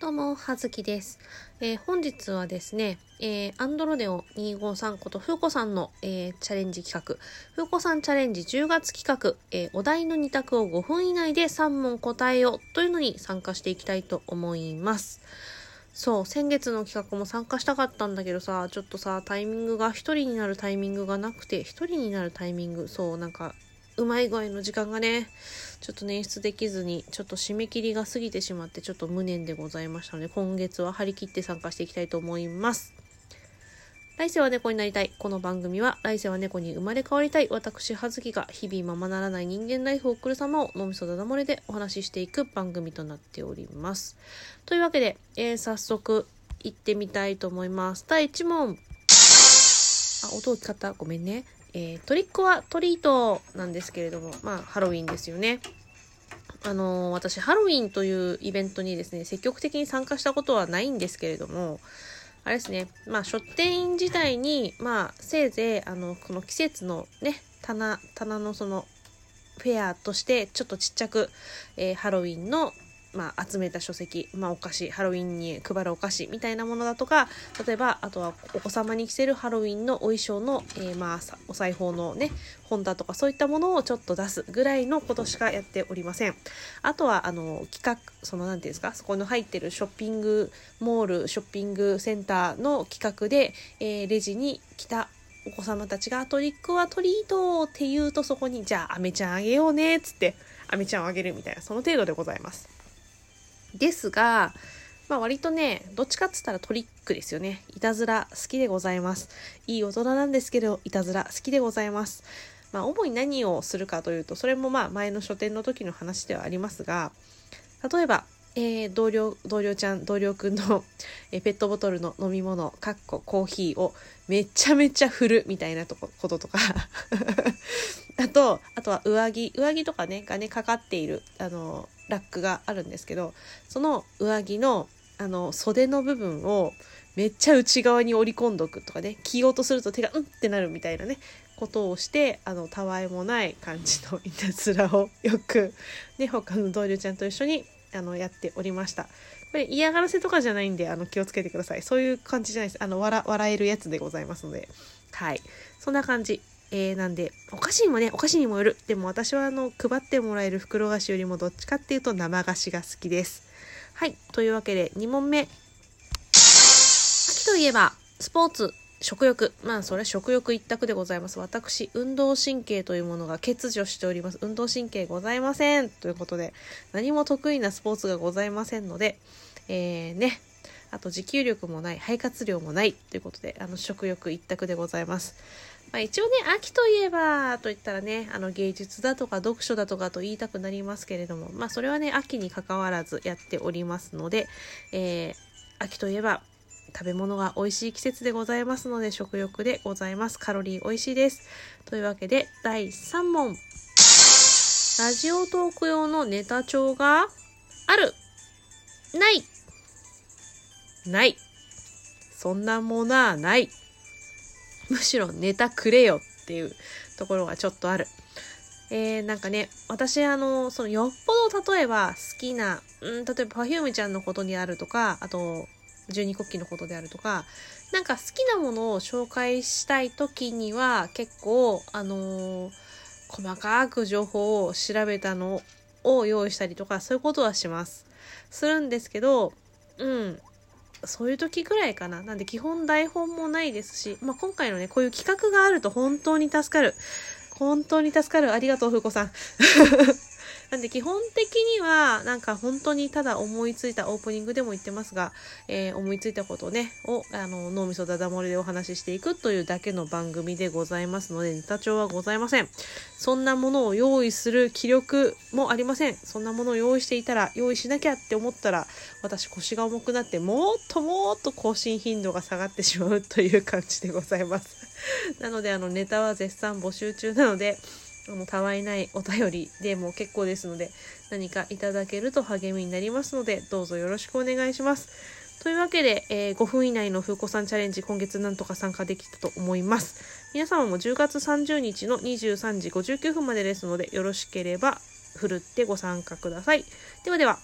どうも、はずきです。えー、本日はですね、えー、アンドロデオ253ことふうこさんの、えー、チャレンジ企画、ふうこさんチャレンジ10月企画、え、お題の2択を5分以内で3問答えようというのに参加していきたいと思います。そう、先月の企画も参加したかったんだけどさ、ちょっとさ、タイミングが1人になるタイミングがなくて、1人になるタイミング、そう、なんかうまい具合の時間がね、ちょっと捻出できずに、ちょっと締め切りが過ぎてしまって、ちょっと無念でございましたので、今月は張り切って参加していきたいと思います。来世は猫になりたい。この番組は、来世は猫に生まれ変わりたい。私、葉月が日々ままならない人間ライフを送る様を脳みそだだ漏れでお話ししていく番組となっております。というわけで、えー、早速行ってみたいと思います。第1問。あ、音を使った。ごめんね。えー、トリックはトリートなんですけれども、まあ、ハロウィンですよね。あのー、私、ハロウィンというイベントにですね、積極的に参加したことはないんですけれども、あれですね、まあ、書店員自体に、まあ、せいぜい、あの、この季節のね、棚、棚のその、フェアとして、ちょっとちっちゃく、えー、ハロウィンのまあ、集めた書籍、まあ、お菓子、ハロウィンに配るお菓子みたいなものだとか、例えば、あとはお子様に着せるハロウィンのお衣装の、えー、まあ、お裁縫のね、本だとかそういったものをちょっと出すぐらいのことしかやっておりません。あとは、あの、企画、その、なんていうんですか、そこの入ってるショッピングモール、ショッピングセンターの企画で、えー、レジに来たお子様たちがトリックはトリートって言うとそこに、じゃあ、アメちゃんあげようね、っつって、アメちゃんをあげるみたいな、その程度でございます。ですが、まあ割とね、どっちかっつったらトリックですよね。いたずら好きでございます。いい大人なんですけど、いたずら好きでございます。まあ主に何をするかというと、それもまあ前の書店の時の話ではありますが、例えば、えー、同僚、同僚ちゃん、同僚くんの、えー、ペットボトルの飲み物、かっこコーヒーをめちゃめちゃ振るみたいなとここととか あと、あとは上着、上着とかね、がね、かかっている、あの、ラックがあるんですけど、その上着の、あの、袖の部分をめっちゃ内側に折り込んどくとかね、着ようとすると手がうんってなるみたいなね、ことをして、あの、たわいもない感じのいたずらをよく、ね、他の同僚ちゃんと一緒に、あの、やっておりました。これ嫌がらせとかじゃないんで、あの、気をつけてください。そういう感じじゃないです。あの、笑、笑えるやつでございますので。はい。そんな感じ。えー、なんで、お菓子にもね、お菓子にもよる。でも私はあの、配ってもらえる袋菓子よりもどっちかっていうと生菓子が好きです。はい。というわけで、2問目。秋といえば、スポーツ、食欲。まあ、それは食欲一択でございます。私、運動神経というものが欠如しております。運動神経ございません。ということで、何も得意なスポーツがございませんので、えー、ね。あと、持久力もない、肺活量もない。ということで、あの、食欲一択でございます。まあ、一応ね、秋といえば、と言ったらね、あの芸術だとか読書だとかと言いたくなりますけれども、まあそれはね、秋に関わらずやっておりますので、えー、秋といえば、食べ物が美味しい季節でございますので、食欲でございます。カロリー美味しいです。というわけで、第3問。ラジオトーク用のネタ帳があるないないそんなものはない。むしろネタくれよっていうところがちょっとある。えー、なんかね、私あの、そのよっぽど例えば好きな、うん、例えば Perfume ちゃんのことであるとか、あと、十二国旗のことであるとか、なんか好きなものを紹介したい時には結構、あのー、細かく情報を調べたのを用意したりとか、そういうことはします。するんですけど、うん、そういう時ぐらいかな。なんで基本台本もないですし、まあ、今回のね、こういう企画があると本当に助かる。本当に助かる。ありがとう、ふうこさん。なんで基本的には、なんか本当にただ思いついたオープニングでも言ってますが、えー、思いついたことね、を、あの、脳みそだだ漏れでお話ししていくというだけの番組でございますので、ネタ帳はございません。そんなものを用意する気力もありません。そんなものを用意していたら、用意しなきゃって思ったら、私腰が重くなって、もっともっと更新頻度が下がってしまうという感じでございます。なので、あの、ネタは絶賛募集中なので、あの、たわいないお便りでも結構ですので、何かいただけると励みになりますので、どうぞよろしくお願いします。というわけで、えー、5分以内の風子さんチャレンジ、今月なんとか参加できたと思います。皆様も10月30日の23時59分までですので、よろしければ、ふるってご参加ください。ではでは。